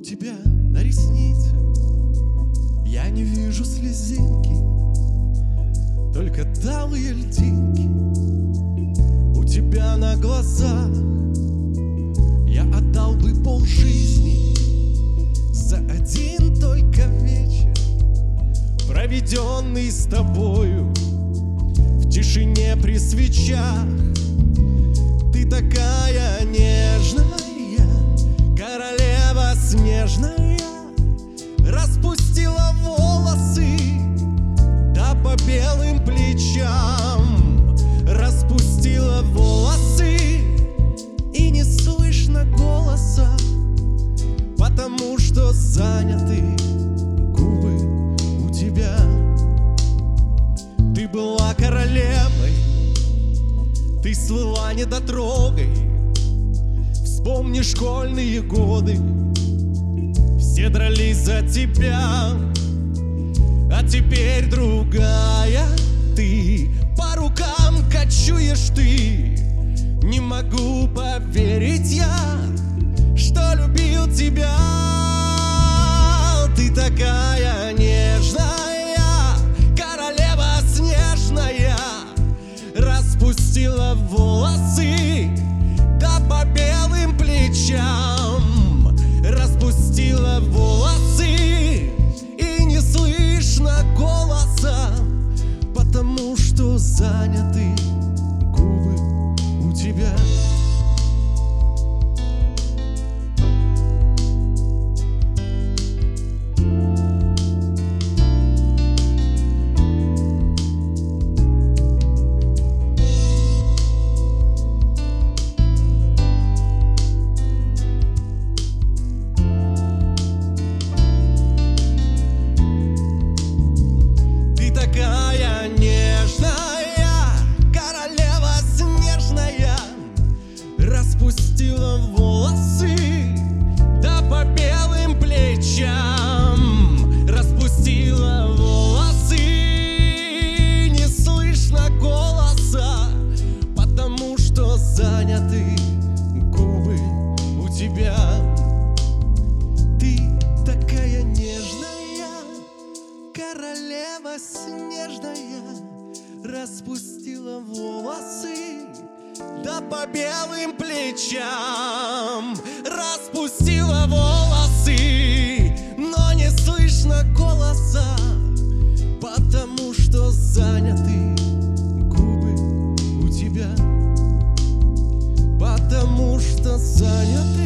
тебя на реснице. Я не вижу слезинки Только талые льдинки. У тебя на глазах Я отдал бы пол жизни За один только вечер Проведенный с тобою В тишине при свечах Ты слыла недотрогой Вспомни школьные годы. Все дрались за тебя. А теперь другая ты. По рукам кочуешь ты. Не могу поверить я Что любил тебя Распустила волосы Да по белым плечам. Распустила волосы И не слышно голоса Потому что заняты снежная Распустила волосы Да по белым плечам Распустила волосы. Но не слышно голоса Потому что заняты губы у тебя. Потому что заняты